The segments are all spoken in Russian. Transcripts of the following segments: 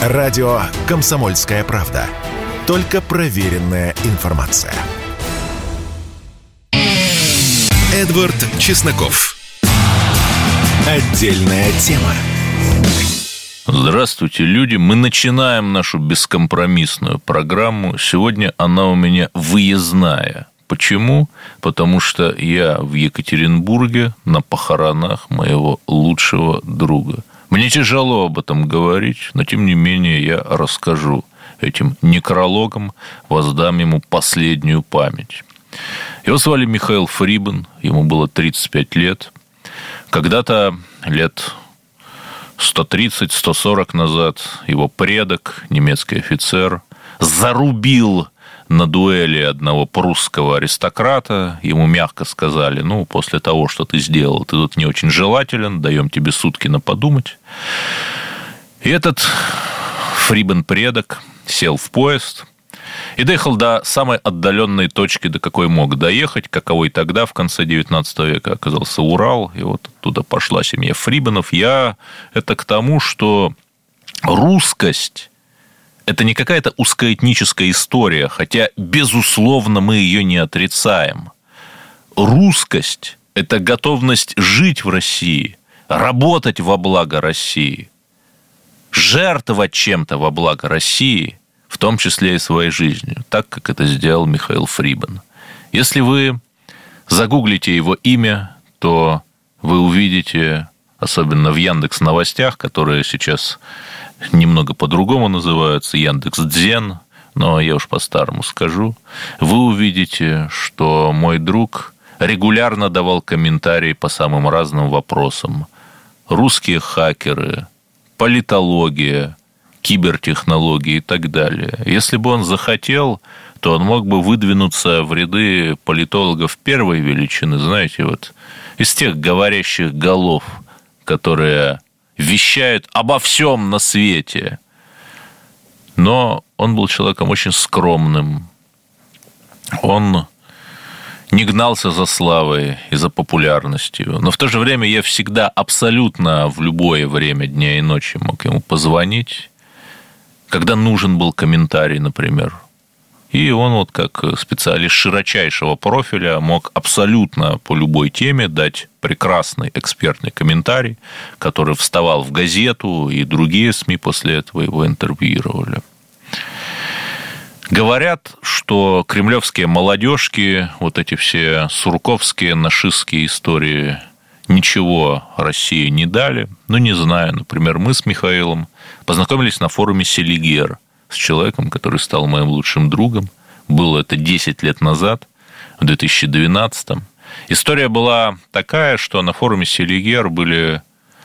Радио «Комсомольская правда». Только проверенная информация. Эдвард Чесноков. Отдельная тема. Здравствуйте, люди. Мы начинаем нашу бескомпромиссную программу. Сегодня она у меня выездная. Почему? Потому что я в Екатеринбурге на похоронах моего лучшего друга. Мне тяжело об этом говорить, но тем не менее я расскажу этим некрологом, воздам ему последнюю память. Его звали Михаил Фрибен, ему было 35 лет. Когда-то лет 130-140 назад его предок, немецкий офицер, зарубил на дуэли одного прусского аристократа. Ему мягко сказали, ну, после того, что ты сделал, ты тут не очень желателен, даем тебе сутки на подумать. И этот Фрибен предок сел в поезд и доехал до самой отдаленной точки, до какой мог доехать, каковой тогда, в конце 19 века, оказался Урал, и вот оттуда пошла семья Фрибенов. Я это к тому, что русскость – это не какая-то узкоэтническая история, хотя, безусловно, мы ее не отрицаем. Русскость – это готовность жить в России, работать во благо России, жертвовать чем-то во благо России – в том числе и своей жизнью, так как это сделал Михаил Фрибен. Если вы загуглите его имя, то вы увидите, особенно в Яндекс Новостях, которые сейчас немного по-другому называются, Яндекс Дзен, но я уж по-старому скажу, вы увидите, что мой друг регулярно давал комментарии по самым разным вопросам. Русские хакеры, политология, кибертехнологии и так далее. Если бы он захотел, то он мог бы выдвинуться в ряды политологов первой величины, знаете, вот из тех говорящих голов, которые вещают обо всем на свете. Но он был человеком очень скромным. Он не гнался за славой и за популярностью. Но в то же время я всегда абсолютно в любое время дня и ночи мог ему позвонить когда нужен был комментарий, например. И он вот как специалист широчайшего профиля мог абсолютно по любой теме дать прекрасный экспертный комментарий, который вставал в газету, и другие СМИ после этого его интервьюировали. Говорят, что кремлевские молодежки, вот эти все сурковские, нашистские истории ничего России не дали. Ну, не знаю. Например, мы с Михаилом познакомились на форуме Селигер с человеком, который стал моим лучшим другом. Было это 10 лет назад, в 2012. История была такая, что на форуме Селигер были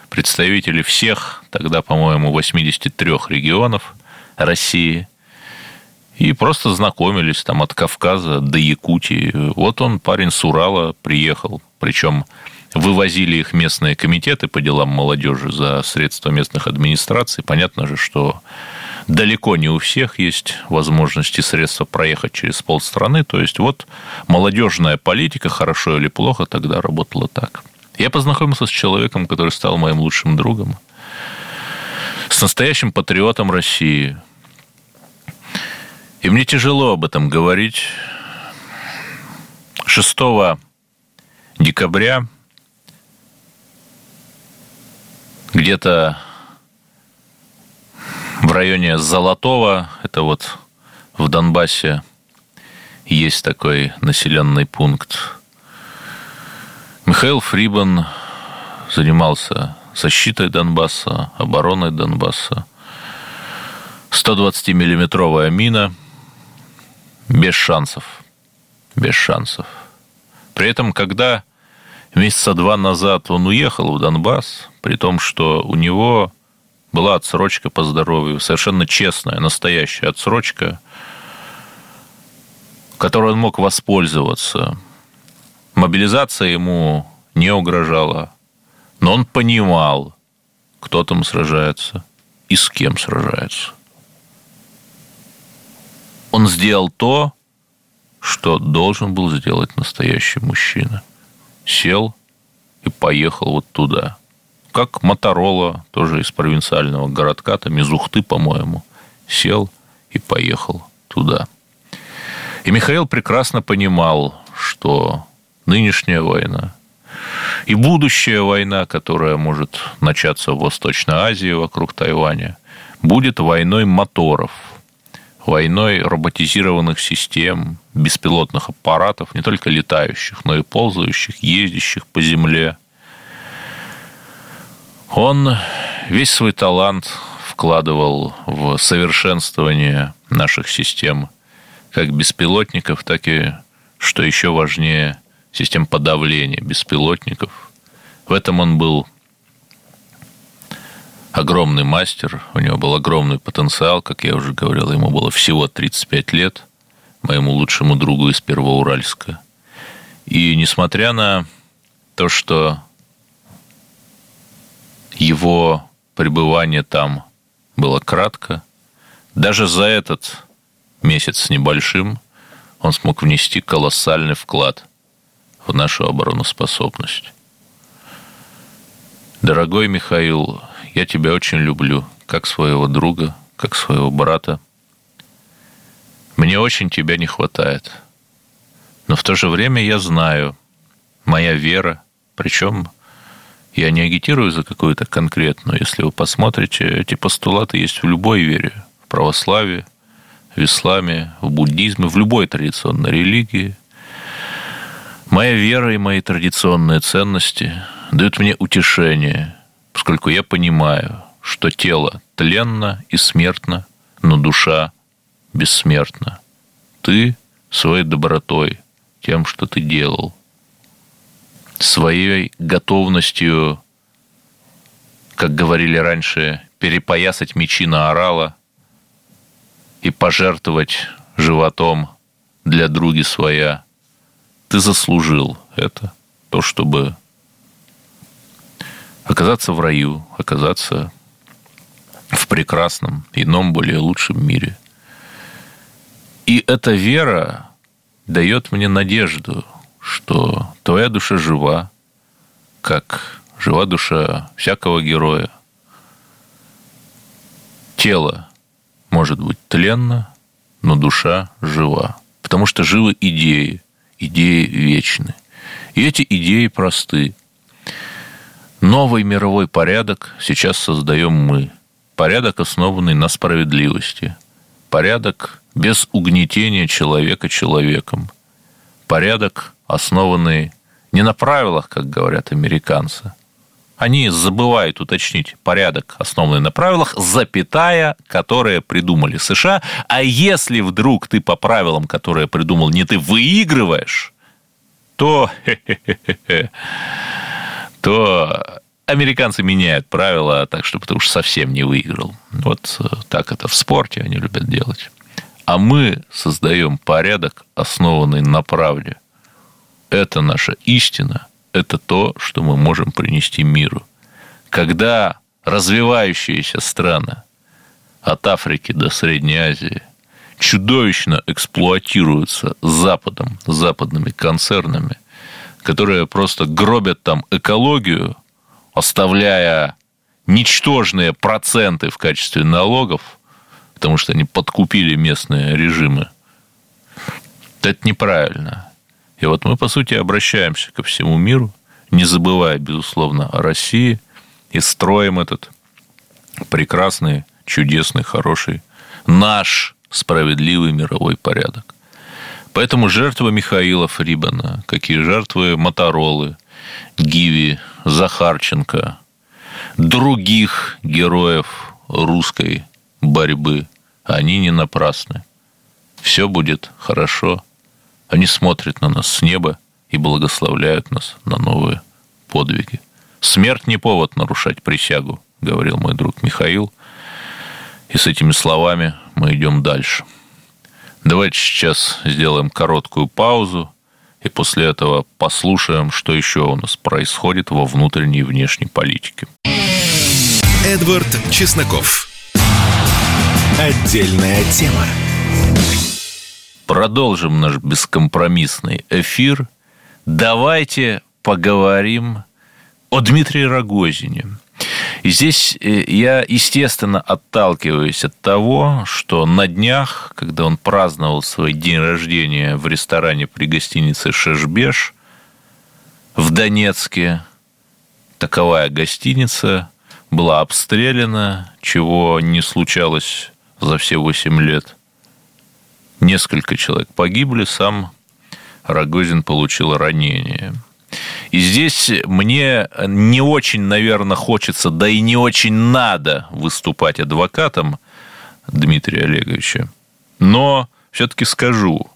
представители всех, тогда, по-моему, 83 регионов России, и просто знакомились там от Кавказа до Якутии. Вот он, парень с Урала, приехал. Причем вывозили их местные комитеты по делам молодежи за средства местных администраций. Понятно же, что далеко не у всех есть возможности средства проехать через полстраны. То есть, вот молодежная политика, хорошо или плохо, тогда работала так. Я познакомился с человеком, который стал моим лучшим другом, с настоящим патриотом России. И мне тяжело об этом говорить. 6 декабря где-то в районе Золотого, это вот в Донбассе, есть такой населенный пункт. Михаил Фрибан занимался защитой Донбасса, обороной Донбасса. 120-миллиметровая мина без шансов. Без шансов. При этом, когда месяца два назад он уехал в Донбасс, при том, что у него была отсрочка по здоровью, совершенно честная, настоящая отсрочка, которой он мог воспользоваться. Мобилизация ему не угрожала, но он понимал, кто там сражается и с кем сражается. Он сделал то, что должен был сделать настоящий мужчина – сел и поехал вот туда, как Моторола, тоже из провинциального городка, там из Ухты, по-моему, сел и поехал туда. И Михаил прекрасно понимал, что нынешняя война и будущая война, которая может начаться в Восточной Азии вокруг Тайваня, будет войной моторов, войной роботизированных систем, беспилотных аппаратов, не только летающих, но и ползающих, ездящих по земле. Он весь свой талант вкладывал в совершенствование наших систем, как беспилотников, так и, что еще важнее, систем подавления беспилотников. В этом он был огромный мастер, у него был огромный потенциал, как я уже говорил, ему было всего 35 лет, моему лучшему другу из Первоуральска. И несмотря на то, что его пребывание там было кратко, даже за этот месяц с небольшим он смог внести колоссальный вклад в нашу обороноспособность. Дорогой Михаил, я тебя очень люблю, как своего друга, как своего брата. Мне очень тебя не хватает. Но в то же время я знаю, моя вера, причем я не агитирую за какую-то конкретную. Если вы посмотрите, эти постулаты есть в любой вере. В православии, в исламе, в буддизме, в любой традиционной религии. Моя вера и мои традиционные ценности дают мне утешение, поскольку я понимаю, что тело тленно и смертно, но душа бессмертна. Ты своей добротой, тем, что ты делал, своей готовностью, как говорили раньше, перепоясать мечи на орала и пожертвовать животом для други своя. Ты заслужил это, то, чтобы оказаться в раю, оказаться в прекрасном, ином, более лучшем мире. И эта вера дает мне надежду, что твоя душа жива, как жива душа всякого героя. Тело может быть тленно, но душа жива, потому что живы идеи, идеи вечны. И эти идеи просты. Новый мировой порядок сейчас создаем мы. Порядок, основанный на справедливости. Порядок без угнетения человека человеком. Порядок, основанный не на правилах, как говорят американцы. Они забывают уточнить порядок, основанный на правилах, запятая, которые придумали США. А если вдруг ты по правилам, которые придумал не ты, выигрываешь, то то американцы меняют правила так, чтобы ты уж совсем не выиграл. Вот э, так это в спорте они любят делать. А мы создаем порядок, основанный на правде. Это наша истина, это то, что мы можем принести миру. Когда развивающиеся страны от Африки до Средней Азии чудовищно эксплуатируются Западом, западными концернами, которые просто гробят там экологию, оставляя ничтожные проценты в качестве налогов, потому что они подкупили местные режимы. Это неправильно. И вот мы, по сути, обращаемся ко всему миру, не забывая, безусловно, о России, и строим этот прекрасный, чудесный, хороший, наш справедливый мировой порядок. Поэтому жертвы Михаила Фрибана, какие жертвы Моторолы, Гиви, Захарченко, других героев русской борьбы, они не напрасны. Все будет хорошо. Они смотрят на нас с неба и благословляют нас на новые подвиги. Смерть не повод нарушать присягу, говорил мой друг Михаил. И с этими словами мы идем дальше. Давайте сейчас сделаем короткую паузу и после этого послушаем, что еще у нас происходит во внутренней и внешней политике. Эдвард Чесноков. Отдельная тема. Продолжим наш бескомпромиссный эфир. Давайте поговорим о Дмитрии Рогозине. И здесь э, я, естественно, отталкиваюсь от того, что на днях, когда он праздновал свой день рождения в ресторане при гостинице «Шешбеш» в Донецке, таковая гостиница была обстреляна, чего не случалось за все 8 лет. Несколько человек погибли, сам Рогозин получил ранение. И здесь мне не очень, наверное, хочется, да и не очень надо выступать адвокатом Дмитрия Олеговича. Но все-таки скажу.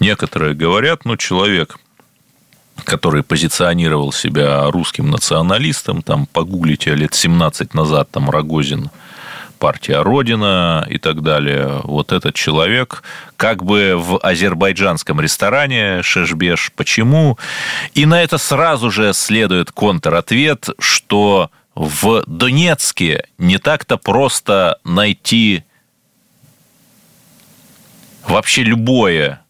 Некоторые говорят, ну, человек, который позиционировал себя русским националистом, там, погуглите лет 17 назад, там, Рогозин – партия Родина и так далее. Вот этот человек как бы в азербайджанском ресторане Шешбеш. Почему? И на это сразу же следует контратвет, что в Донецке не так-то просто найти вообще любое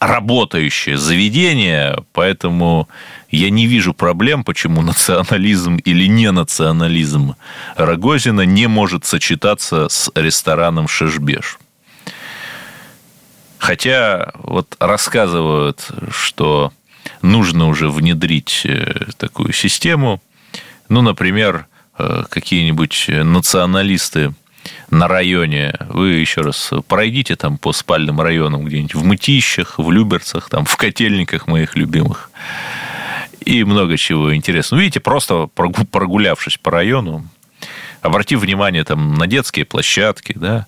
работающее заведение, поэтому я не вижу проблем, почему национализм или не национализм Рогозина не может сочетаться с рестораном Шешбеш. Хотя вот рассказывают, что нужно уже внедрить э, такую систему. Ну, например, э, какие-нибудь националисты на районе, вы еще раз пройдите там по спальным районам где-нибудь в Мытищах, в Люберцах, там в Котельниках моих любимых и много чего интересного. Видите, просто прогулявшись по району, обратив внимание там на детские площадки, да,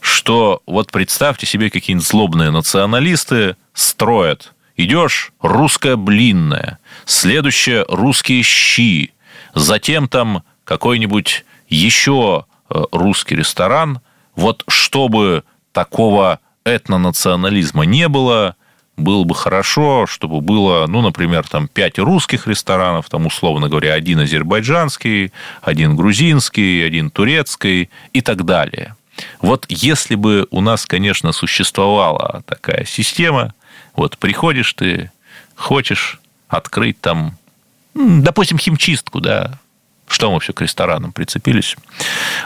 что вот представьте себе, какие-нибудь злобные националисты строят. Идешь, русская блинная, следующее русские щи, затем там какой-нибудь еще русский ресторан. Вот чтобы такого этнонационализма не было, было бы хорошо, чтобы было, ну, например, там пять русских ресторанов, там, условно говоря, один азербайджанский, один грузинский, один турецкий и так далее. Вот если бы у нас, конечно, существовала такая система, вот приходишь ты, хочешь открыть там, допустим, химчистку, да, что мы все к ресторанам прицепились,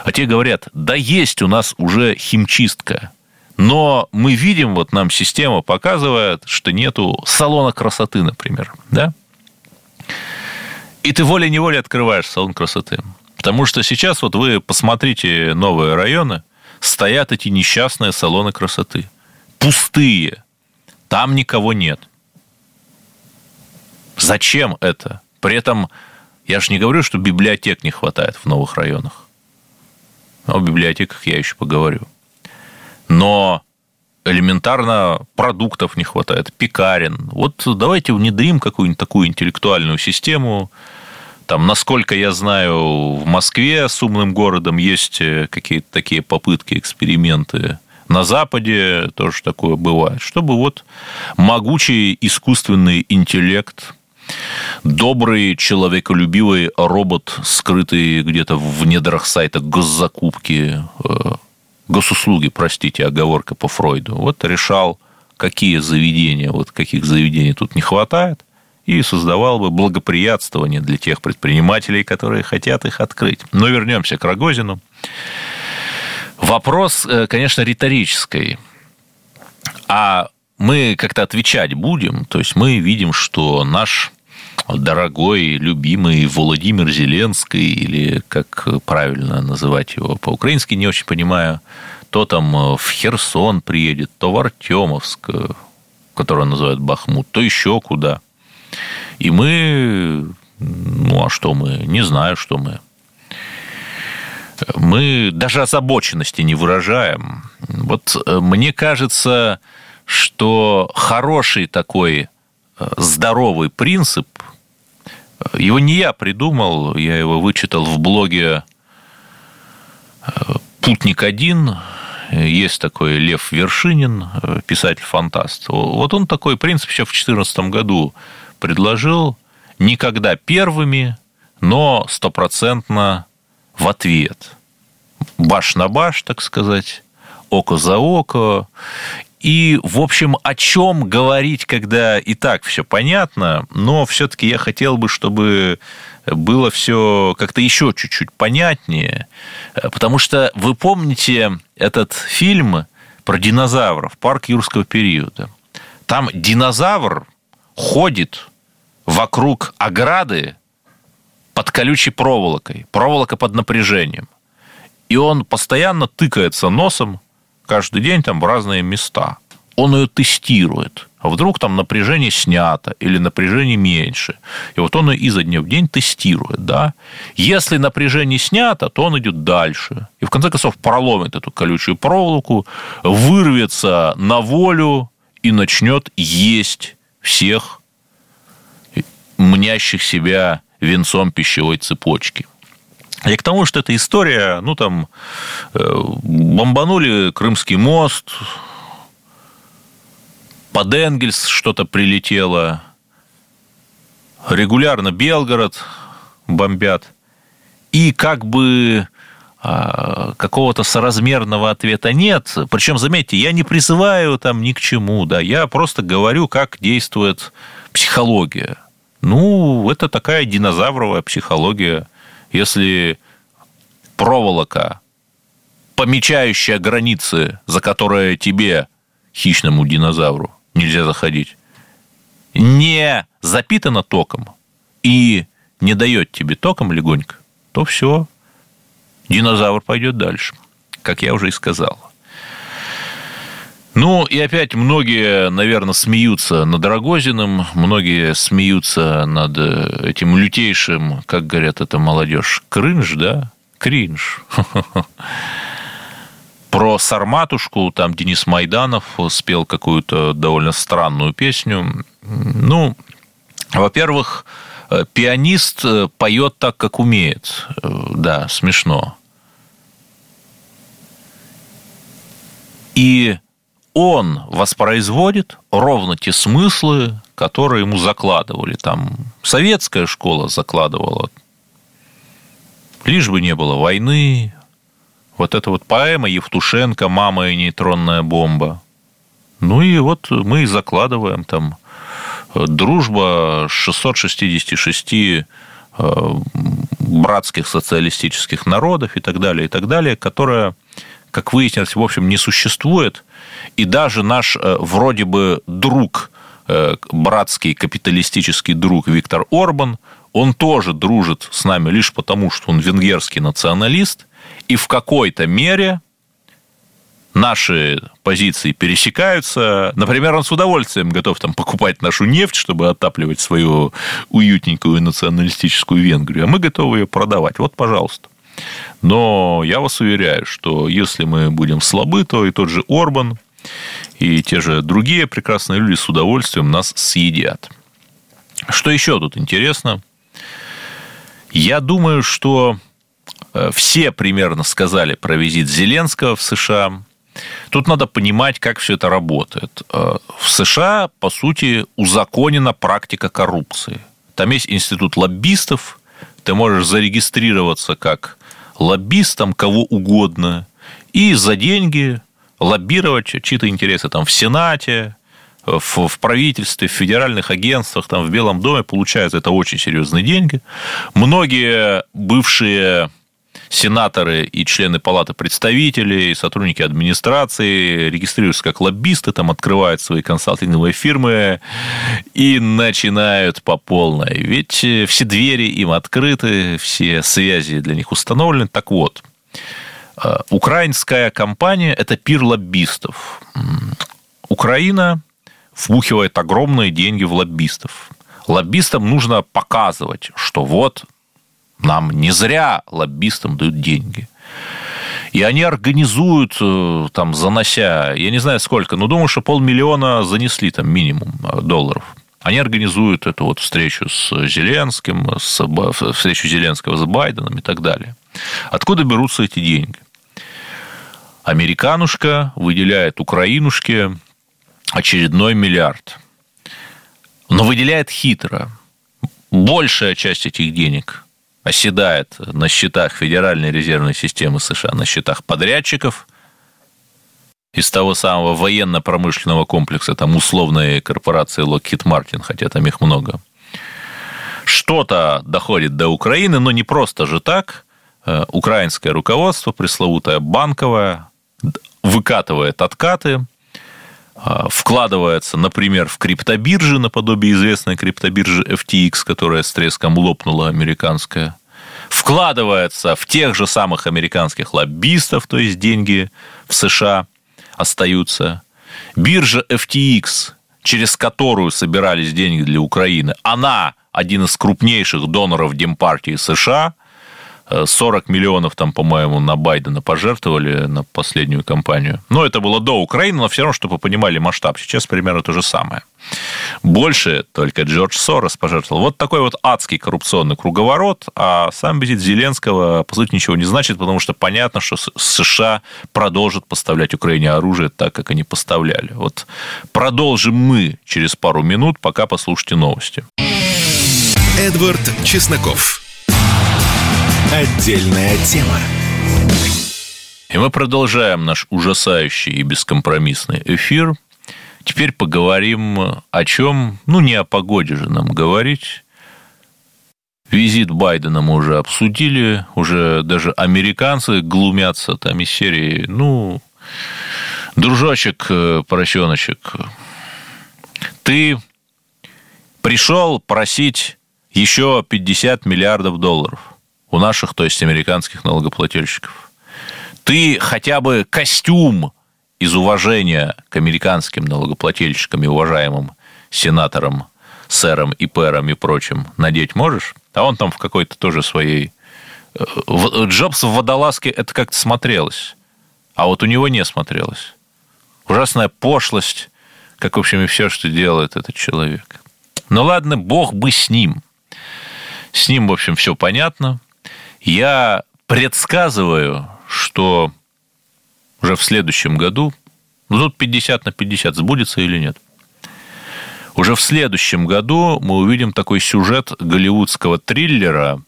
а те говорят, да есть у нас уже химчистка, но мы видим, вот нам система показывает, что нету салона красоты, например, да? И ты волей-неволей открываешь салон красоты. Потому что сейчас вот вы посмотрите новые районы, стоят эти несчастные салоны красоты. Пустые. Там никого нет. Зачем это? При этом я же не говорю, что библиотек не хватает в новых районах. О библиотеках я еще поговорю но элементарно продуктов не хватает, пекарен. Вот давайте внедрим какую-нибудь такую интеллектуальную систему. Там, насколько я знаю, в Москве с умным городом есть э, какие-то такие попытки, эксперименты. На Западе тоже такое бывает. Чтобы вот могучий искусственный интеллект, добрый, человеколюбивый робот, скрытый где-то в недрах сайта госзакупки, э, госуслуги, простите, оговорка по Фройду, вот решал, какие заведения, вот каких заведений тут не хватает, и создавал бы благоприятствование для тех предпринимателей, которые хотят их открыть. Но вернемся к Рогозину. Вопрос, э, конечно, риторический. А мы как-то отвечать будем, то есть мы видим, что наш дорогой, любимый Владимир Зеленский, или как правильно называть его по-украински, не очень понимаю, то там э, в Херсон приедет, то в Артемовск, э, который называют Бахмут, то еще куда. И мы, ну а что мы, не знаю, что мы. Мы даже озабоченности не выражаем. Вот э, мне кажется, что хороший такой здоровый принцип его не я придумал, я его вычитал в блоге э, «Путник-1». Есть такой Лев Вершинин, э, писатель-фантаст. Вот он такой принцип еще в 2014 году предложил никогда первыми, но стопроцентно в ответ. Баш на баш, так сказать, око за око. И, в общем, о чем говорить, когда и так все понятно, но все-таки я хотел бы, чтобы было все как-то еще чуть-чуть понятнее, потому что вы помните этот фильм про динозавров, парк юрского периода. Там динозавр ходит вокруг ограды под колючей проволокой, проволока под напряжением. И он постоянно тыкается носом каждый день там в разные места. Он ее тестирует. А вдруг там напряжение снято или напряжение меньше. И вот он ее изо дня в день тестирует. Да? Если напряжение снято, то он идет дальше. И в конце концов проломит эту колючую проволоку, вырвется на волю и начнет есть всех мнящих себя венцом пищевой цепочки. И к тому, что эта история, ну, там, э, бомбанули Крымский мост, под Энгельс что-то прилетело, регулярно Белгород бомбят, и как бы а, какого-то соразмерного ответа нет. Причем, заметьте, я не призываю там ни к чему, да, я просто говорю, как действует психология. Ну, это такая динозавровая психология – если проволока, помечающая границы, за которые тебе, хищному динозавру, нельзя заходить, не запитана током и не дает тебе током легонько, то все, динозавр пойдет дальше, как я уже и сказал. Ну, и опять многие, наверное, смеются над Рогозиным, многие смеются над э, этим лютейшим, как говорят это молодежь, кринж, да? Кринж. Про Сарматушку там Денис Майданов спел какую-то довольно странную песню. Ну, во-первых, э, пианист э, поет так, как умеет. Да, смешно. И он воспроизводит ровно те смыслы, которые ему закладывали. Там советская школа закладывала. Лишь бы не было войны. Вот эта вот поэма Евтушенко «Мама и нейтронная бомба». Ну и вот мы и закладываем там дружба 666 э, братских социалистических народов и так далее, и так далее, которая, как выяснилось, в общем, не существует – и даже наш э, вроде бы друг, э, братский капиталистический друг Виктор Орбан, он тоже дружит с нами лишь потому, что он венгерский националист, и в какой-то мере наши позиции пересекаются. Например, он с удовольствием готов там покупать нашу нефть, чтобы отапливать свою уютненькую националистическую Венгрию, а мы готовы ее продавать. Вот, пожалуйста. Но я вас уверяю, что если мы будем слабы, то и тот же Орбан, и те же другие прекрасные люди с удовольствием нас съедят. Что еще тут интересно? Я думаю, что э, все примерно сказали про визит Зеленского в США. Тут надо понимать, как все это работает. Э, в США, по сути, узаконена практика коррупции. Там есть институт лоббистов, ты можешь зарегистрироваться как лоббистом кого угодно, и за деньги лоббировать чьи-то интересы там в Сенате, в, в правительстве, в федеральных агентствах, там, в Белом доме получают это очень серьезные деньги. Многие бывшие сенаторы и члены палаты представителей, сотрудники администрации регистрируются как лоббисты, там открывают свои консалтинговые фирмы и начинают по полной. Ведь все двери им открыты, все связи для них установлены. Так вот, Э, украинская компания – это пир лоббистов. Украина вбухивает огромные деньги в лоббистов. Лоббистам нужно показывать, что вот нам не зря лоббистам дают деньги. И они организуют, э, там, занося, я не знаю сколько, но думаю, что полмиллиона занесли там минимум э, долларов. Они организуют эту вот встречу с Зеленским, с, встречу Зеленского с Байденом и так далее. Откуда берутся эти деньги? Американушка выделяет Украинушке очередной миллиард. Но выделяет хитро. Большая часть этих денег оседает на счетах Федеральной резервной системы США, на счетах подрядчиков, из того самого военно-промышленного комплекса, там условной корпорации Lockheed Martin, хотя там их много. Что-то доходит до Украины, но не просто же так. Э, украинское руководство, пресловутое банковое, выкатывает откаты, вкладывается, например, в криптобиржи, наподобие известной криптобиржи FTX, которая с треском лопнула американская, вкладывается в тех же самых американских лоббистов, то есть деньги в США остаются. Биржа FTX, через которую собирались деньги для Украины, она один из крупнейших доноров Демпартии США. 40 миллионов там, по-моему, на Байдена пожертвовали на последнюю кампанию. Но это было до Украины, но все равно, чтобы вы понимали масштаб. Сейчас примерно то же самое. Больше только Джордж Сорос пожертвовал. Вот такой вот адский коррупционный круговорот, а сам визит Зеленского, по сути, ничего не значит, потому что понятно, что США продолжат поставлять Украине оружие так, как они поставляли. Вот продолжим мы через пару минут, пока послушайте новости. Эдвард Чесноков. Отдельная тема. И мы продолжаем наш ужасающий и бескомпромиссный эфир. Теперь поговорим о чем, ну не о погоде же нам говорить. Визит Байдена мы уже обсудили, уже даже американцы глумятся там из серии, ну, дружочек, э, поросеночек, ты пришел просить еще 50 миллиардов долларов у наших, то есть американских налогоплательщиков. Ты хотя бы костюм из уважения к американским налогоплательщикам и уважаемым сенаторам, сэрам и пэрам и прочим надеть можешь? А он там в какой-то тоже своей... Э, Джобс в водолазке это как-то смотрелось, а вот у него не смотрелось. Ужасная пошлость, как, в общем, и все, что делает этот человек. Ну ладно, бог бы с ним. С ним, в общем, все понятно. Я предсказываю, что уже в следующем году, ну тут 50 на 50, сбудется или нет. Уже в следующем году мы увидим такой сюжет голливудского триллера,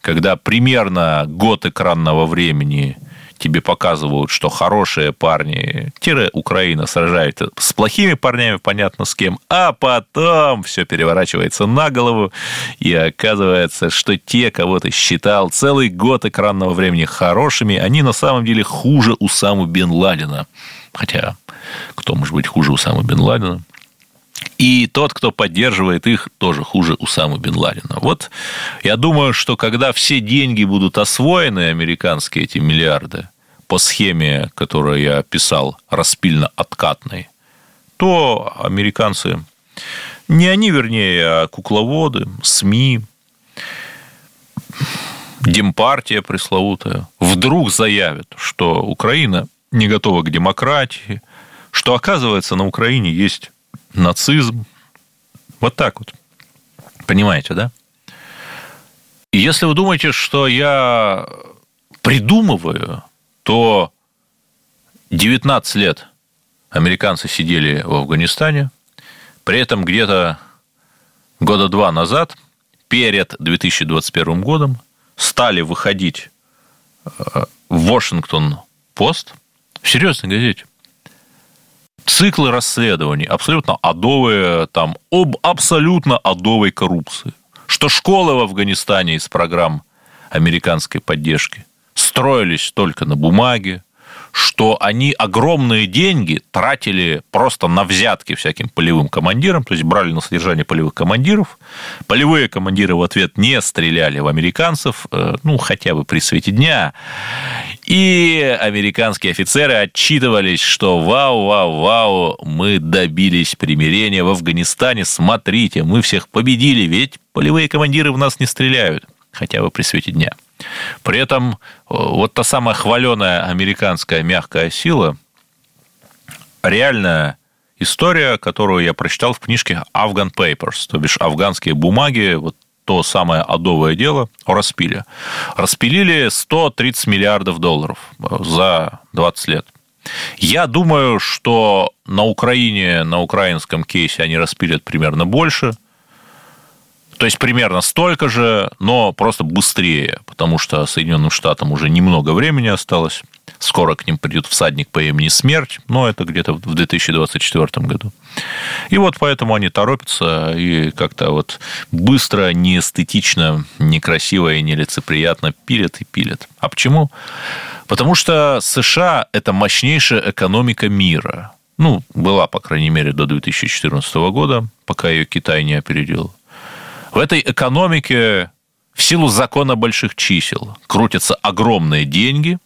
когда примерно год экранного времени тебе показывают, что хорошие парни, тире Украина сражается с плохими парнями, понятно с кем, а потом все переворачивается на голову, и оказывается, что те, кого ты считал целый год экранного времени хорошими, они на самом деле хуже Усаму Бен Ладена. Хотя, кто может быть хуже Усаму Бен Ладена? И тот, кто поддерживает их, тоже хуже Усамы Бен Ладена. Вот я думаю, что когда все деньги будут освоены, американские эти миллиарды, по схеме, которую я описал, распильно-откатной, то американцы, не они, вернее, а кукловоды, СМИ, Демпартия пресловутая, вдруг заявят, что Украина не готова к демократии, что, оказывается, на Украине есть нацизм. Вот так вот. Понимаете, да? И если вы думаете, что я придумываю, то 19 лет американцы сидели в Афганистане, при этом где-то года два назад, перед 2021 годом, стали выходить э, в Вашингтон-Пост, в серьезной газете, циклы расследований абсолютно адовые, там, об абсолютно адовой коррупции. Что школы в Афганистане из программ американской поддержки строились только на бумаге, что они огромные деньги тратили просто на взятки всяким полевым командирам, то есть брали на содержание полевых командиров. Полевые командиры в ответ не стреляли в американцев, э, ну, хотя бы при свете дня. И американские офицеры отчитывались, что вау, вау, вау, мы добились примирения в Афганистане, смотрите, мы всех победили, ведь полевые командиры в нас не стреляют, хотя бы при свете дня. При этом э, вот та самая хваленая американская мягкая сила, реальная история, которую я прочитал в книжке Afghan Papers, то бишь афганские бумаги, вот то самое адовое дело о распиле. Распилили 130 миллиардов долларов э, за 20 лет. Я думаю, что на Украине, на украинском кейсе они распилят примерно больше – то есть примерно столько же, но просто быстрее, потому что Соединенным Штатам уже немного времени осталось. Скоро к ним придет всадник по имени Смерть, но это где-то в 2024 году. И вот поэтому они торопятся и как-то вот быстро, не эстетично, некрасиво и нелицеприятно пилят и пилят. А почему? Потому что США – это мощнейшая экономика мира. Ну, была, по крайней мере, до 2014 года, пока ее Китай не опередил. В этой экономике в силу закона больших чисел крутятся огромные деньги,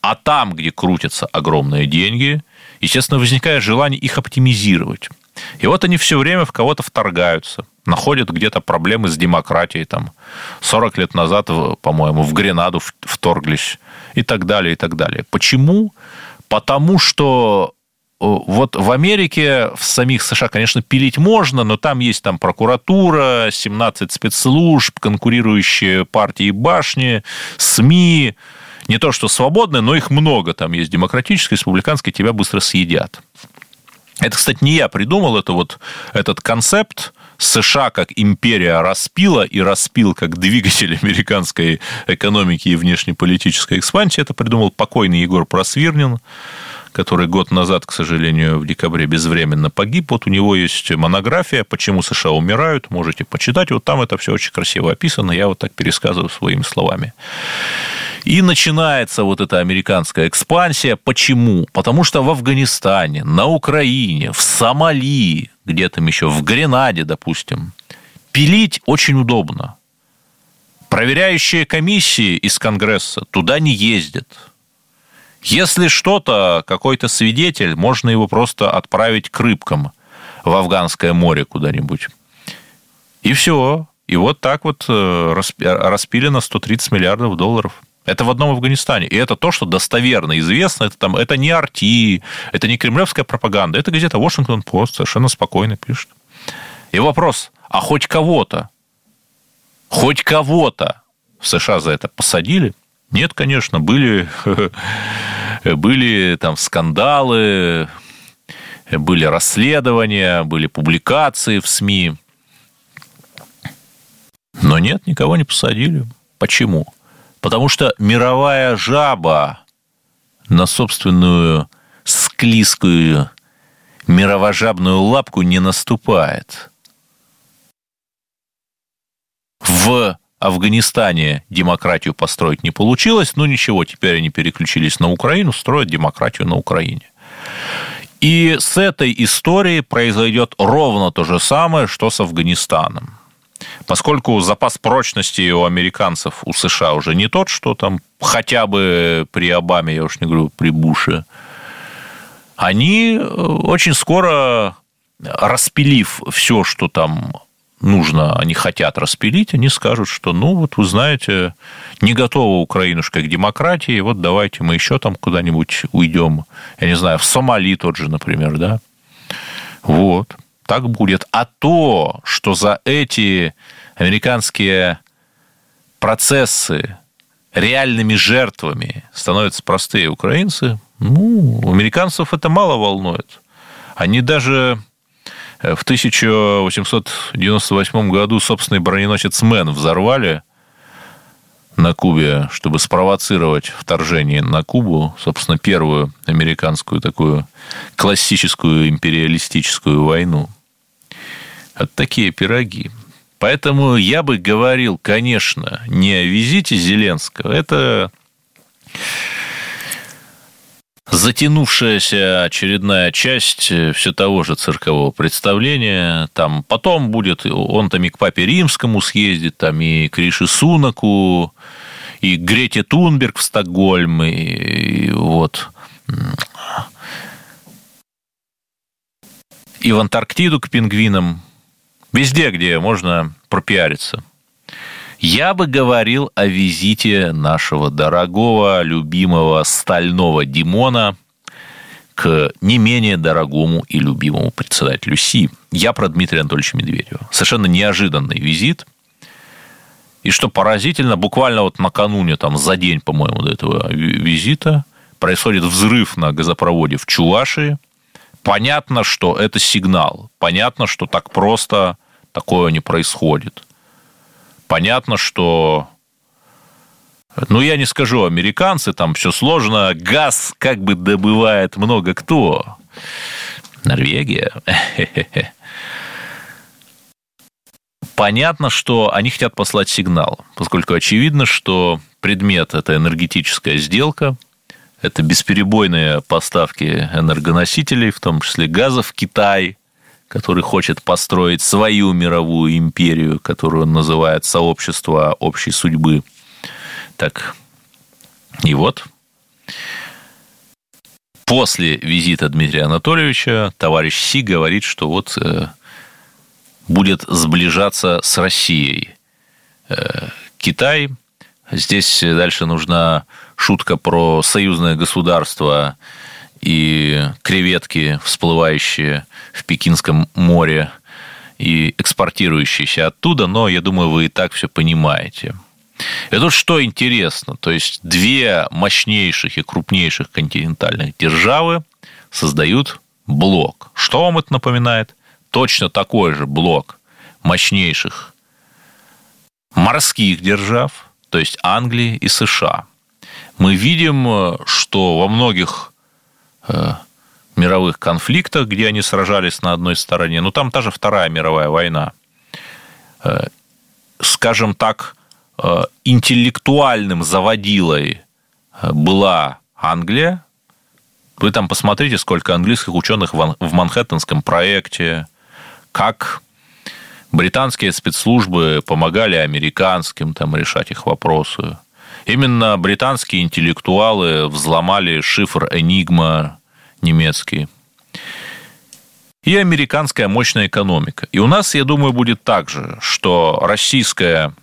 а там, где крутятся огромные деньги, естественно, возникает желание их оптимизировать. И вот они все время в кого-то вторгаются, находят где-то проблемы с демократией. Там 40 лет назад, по-моему, в Гренаду вторглись и так далее, и так далее. Почему? Потому что вот в Америке, в самих США, конечно, пилить можно, но там есть там прокуратура, 17 спецслужб, конкурирующие партии и башни, СМИ, не то что свободные, но их много. Там есть демократические, республиканские, тебя быстро съедят. Это, кстати, не я придумал, это вот этот концепт, США как империя распила и распил как двигатель американской экономики и внешнеполитической экспансии. Это придумал покойный Егор Просвирнин который год назад, к сожалению, в декабре безвременно погиб. Вот у него есть монография «Почему США умирают». Можете почитать. Вот там это все очень красиво описано. Я вот так пересказываю своими словами. И начинается вот эта американская экспансия. Почему? Потому что в Афганистане, на Украине, в Сомали, где там еще, в Гренаде, допустим, пилить очень удобно. Проверяющие комиссии из Конгресса туда не ездят – если что-то, какой-то свидетель, можно его просто отправить к рыбкам в Афганское море куда-нибудь. И все. И вот так вот э, распилено 130 миллиардов долларов. Это в одном Афганистане. И это то, что достоверно известно. Это, там, это не арти, это не кремлевская пропаганда. Это газета Washington Post совершенно спокойно пишет. И вопрос, а хоть кого-то, хоть кого-то в США за это посадили? Нет, конечно, были, были там скандалы, были расследования, были публикации в СМИ. Но нет, никого не посадили. Почему? Потому что мировая жаба на собственную склизкую мировожабную лапку не наступает. В Афганистане демократию построить не получилось, но ничего, теперь они переключились на Украину, строят демократию на Украине. И с этой историей произойдет ровно то же самое, что с Афганистаном. Поскольку запас прочности у американцев, у США уже не тот, что там хотя бы при Обаме, я уж не говорю, при Буше, они э, очень скоро, распилив все, что там нужно, они хотят распилить, они скажут, что, ну, вот вы знаете, не готова Украинушка к демократии, вот давайте мы еще там куда-нибудь уйдем, я не знаю, в Сомали тот же, например, да. Вот, так будет. А то, что за эти американские процессы реальными жертвами становятся простые украинцы, ну, американцев это мало волнует. Они даже в 1898 году собственный броненосец «Мэн» взорвали на Кубе, чтобы спровоцировать вторжение на Кубу, собственно, первую американскую такую классическую империалистическую войну. Вот такие пироги. Поэтому я бы говорил, конечно, не о визите Зеленского. Это затянувшаяся очередная часть э, все того же циркового представления. Там потом будет, он там и к папе римскому съездит, там и к Риши Сунаку, и к Грете Тунберг в Стокгольм, и, и вот и в Антарктиду к пингвинам. Везде, где можно пропиариться. Я бы говорил о визите нашего дорогого, любимого стального Димона к не менее дорогому и любимому председателю Си. Я про Дмитрия Анатольевича Медведева. Совершенно неожиданный визит. И что поразительно, буквально вот накануне, там, за день, по-моему, до этого визита, происходит взрыв на газопроводе в Чувашии. Понятно, что это сигнал. Понятно, что так просто такое не происходит понятно, что Ну, я не скажу, американцы, там все сложно. Газ как бы добывает много кто. Норвегия. Понятно, что они хотят послать сигнал, поскольку очевидно, что предмет – это энергетическая сделка, это бесперебойные поставки энергоносителей, в том числе газа в Китай, который хочет построить свою мировую империю, которую он называет сообщество общей судьбы. Так, и вот, после визита Дмитрия Анатольевича товарищ Си говорит, что вот э, будет сближаться с Россией. Э, Китай. Здесь дальше нужна шутка про союзное государство и креветки, всплывающие в Пекинском море и экспортирующиеся оттуда, но я думаю, вы и так все понимаете. И тут что интересно, то есть две мощнейших и крупнейших континентальных державы создают блок. Что вам это напоминает? точно такой же блок мощнейших морских держав, то есть Англии и США. Мы видим, что во многих э, мировых конфликтах, где они сражались на одной стороне, ну там та же Вторая мировая война, э, скажем так, э, интеллектуальным заводилой была Англия. Вы там посмотрите, сколько английских ученых в Манхэттенском проекте, как британские спецслужбы помогали американским там решать их вопросы. Именно британские интеллектуалы взломали шифр Энигма немецкий. И американская мощная экономика. И у нас, я думаю, будет так же, что российская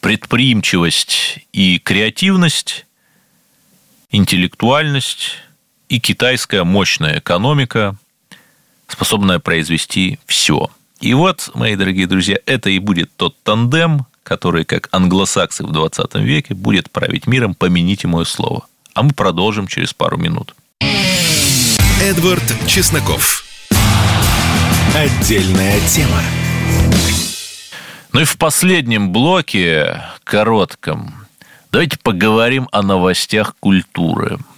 предприимчивость и креативность, интеллектуальность и китайская мощная экономика способная произвести все. И вот, мои дорогие друзья, это и будет тот тандем, который, как англосаксы в 20 веке, будет править миром, помяните мое слово. А мы продолжим через пару минут. Эдвард Чесноков. Отдельная тема. Ну и в последнем блоке, коротком, давайте поговорим о новостях культуры –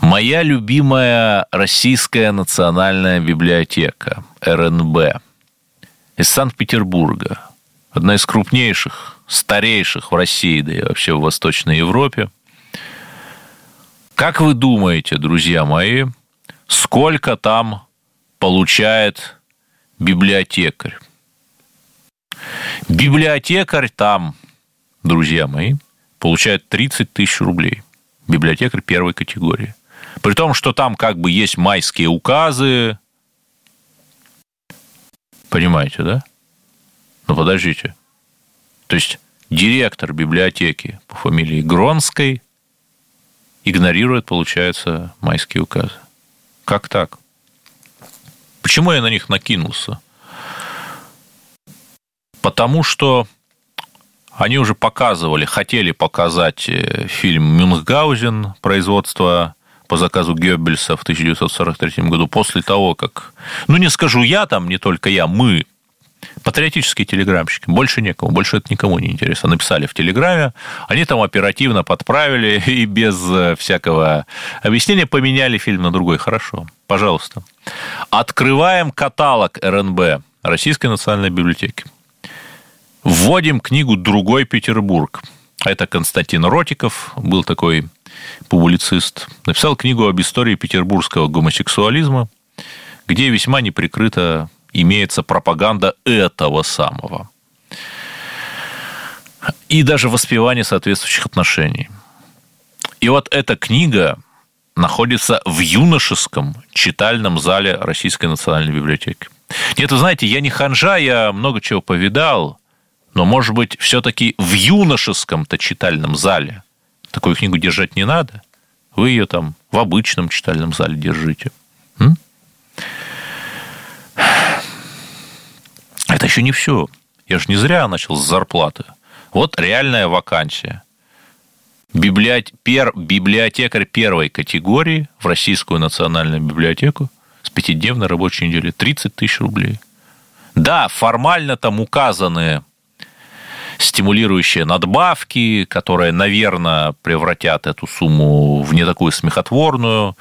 Моя любимая Российская национальная библиотека, РНБ, из Санкт-Петербурга, одна из крупнейших, старейших в России, да и вообще в Восточной Европе. Как вы думаете, друзья мои, сколько там получает библиотекарь? Библиотекарь там, друзья мои, получает 30 тысяч рублей. Библиотекарь первой категории. При том, что там как бы есть майские указы. Понимаете, да? Ну, подождите. То есть, директор библиотеки по фамилии Гронской игнорирует, получается, майские указы. Как так? Почему я на них накинулся? Потому что они уже показывали, хотели показать э, фильм «Мюнхгаузен» производства по заказу Геббельса в 1943 году, после того, как... Ну, не скажу я там, не только я, мы, патриотические телеграмщики, больше некому, больше это никому не интересно. Написали в телеграме, они там оперативно подправили и без э, всякого объяснения поменяли фильм на другой. Хорошо, пожалуйста. Открываем каталог РНБ, Российской национальной библиотеки. Вводим книгу «Другой Петербург». Это Константин Ротиков, был такой публицист, написал книгу об истории петербургского гомосексуализма, где весьма неприкрыто имеется пропаганда этого самого. И даже воспевание соответствующих отношений. И вот эта книга находится в юношеском читальном зале Российской национальной библиотеки. Нет, вы знаете, я не ханжа, я много чего повидал, но, может быть, все-таки в юношеском-то читальном зале такую книгу держать не надо. Вы ее там в обычном читальном зале держите. Это еще не все. Я же не зря начал с зарплаты. Вот реальная вакансия. Библиот... Пер... Библиотекарь первой категории в Российскую национальную библиотеку с пятидневной рабочей недели 30 тысяч рублей. Да, формально там указаны стимулирующие надбавки, которые, наверное, превратят эту сумму в не такую смехотворную.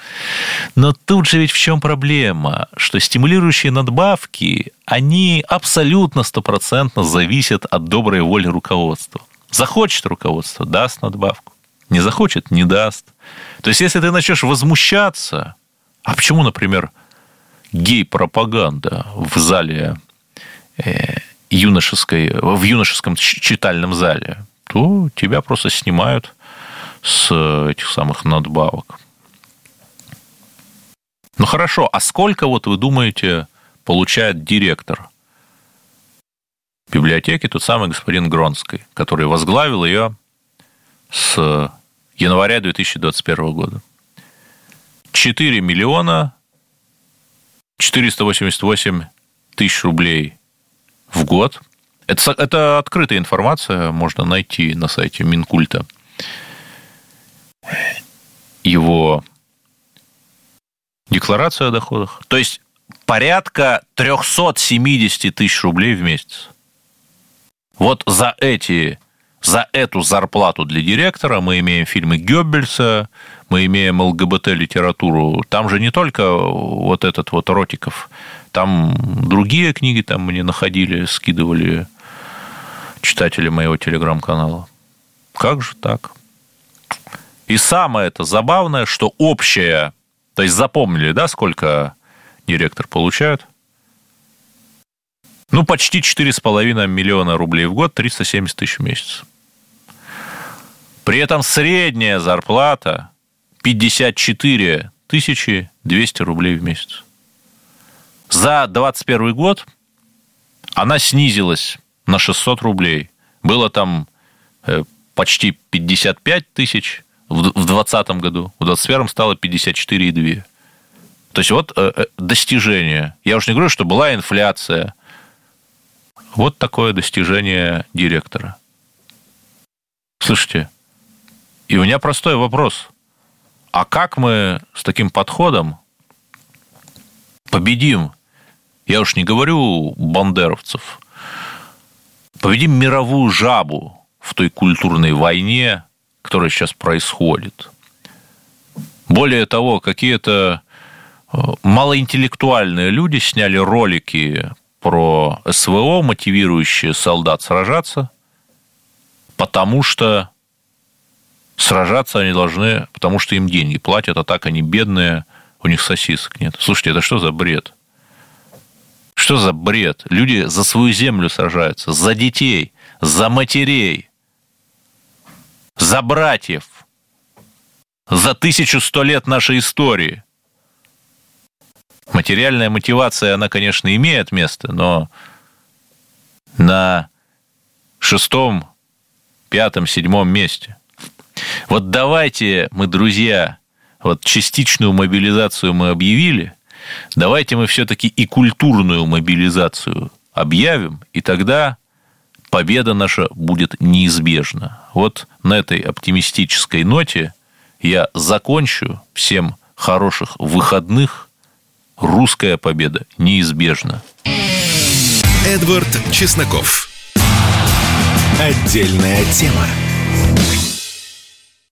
Но тут же ведь в чем проблема? Что стимулирующие надбавки, они абсолютно стопроцентно зависят от доброй воли руководства. Захочет руководство, даст надбавку. Не захочет, не даст. То есть, если ты начнешь возмущаться, а почему, например, гей-пропаганда в зале э, юношеской, в юношеском читальном зале, то тебя просто снимают с этих самых надбавок. Ну хорошо, а сколько вот вы думаете получает директор библиотеки, тот самый господин Гронский, который возглавил ее с января 2021 года? 4 миллиона 488 тысяч рублей в год. Это, это открытая информация, можно найти на сайте Минкульта. Его декларация о доходах. То есть порядка 370 тысяч рублей в месяц. Вот за эти за эту зарплату для директора мы имеем фильмы Геббельса, мы имеем ЛГБТ-литературу. Там же не только вот этот вот Ротиков, там другие книги там мне находили, скидывали читатели моего телеграм-канала. Как же так? И самое это забавное, что общее, то есть запомнили, да, сколько директор получает? Ну, почти 4,5 миллиона рублей в год, 370 тысяч в месяц. При этом средняя зарплата 54 тысячи 200 рублей в месяц. За 2021 год она снизилась на 600 рублей. Было там э, почти 55 тысяч в 2020 году, в 2021 стало 54,2. То есть вот э, э, достижение. Я уж не говорю, что была инфляция. Вот такое достижение директора. Слышите, и у меня простой вопрос. А как мы с таким подходом победим, я уж не говорю бандеровцев, победим мировую жабу в той культурной войне, которая сейчас происходит? Более того, какие-то э, малоинтеллектуальные люди сняли ролики про СВО, мотивирующие солдат сражаться, потому что сражаться они должны, потому что им деньги платят, а так они бедные, у них сосисок нет. Слушайте, это что за бред? Что за бред? Люди за свою землю сражаются, за детей, за матерей, за братьев, за 1100 лет нашей истории. Материальная мотивация, она, конечно, имеет место, но на шестом, пятом, седьмом месте – вот давайте мы, друзья, вот частичную мобилизацию мы объявили, давайте мы все-таки и культурную мобилизацию объявим, и тогда победа наша будет неизбежна. Вот на этой оптимистической ноте я закончу. Всем хороших выходных. Русская победа неизбежна. Эдвард Чесноков. Отдельная тема.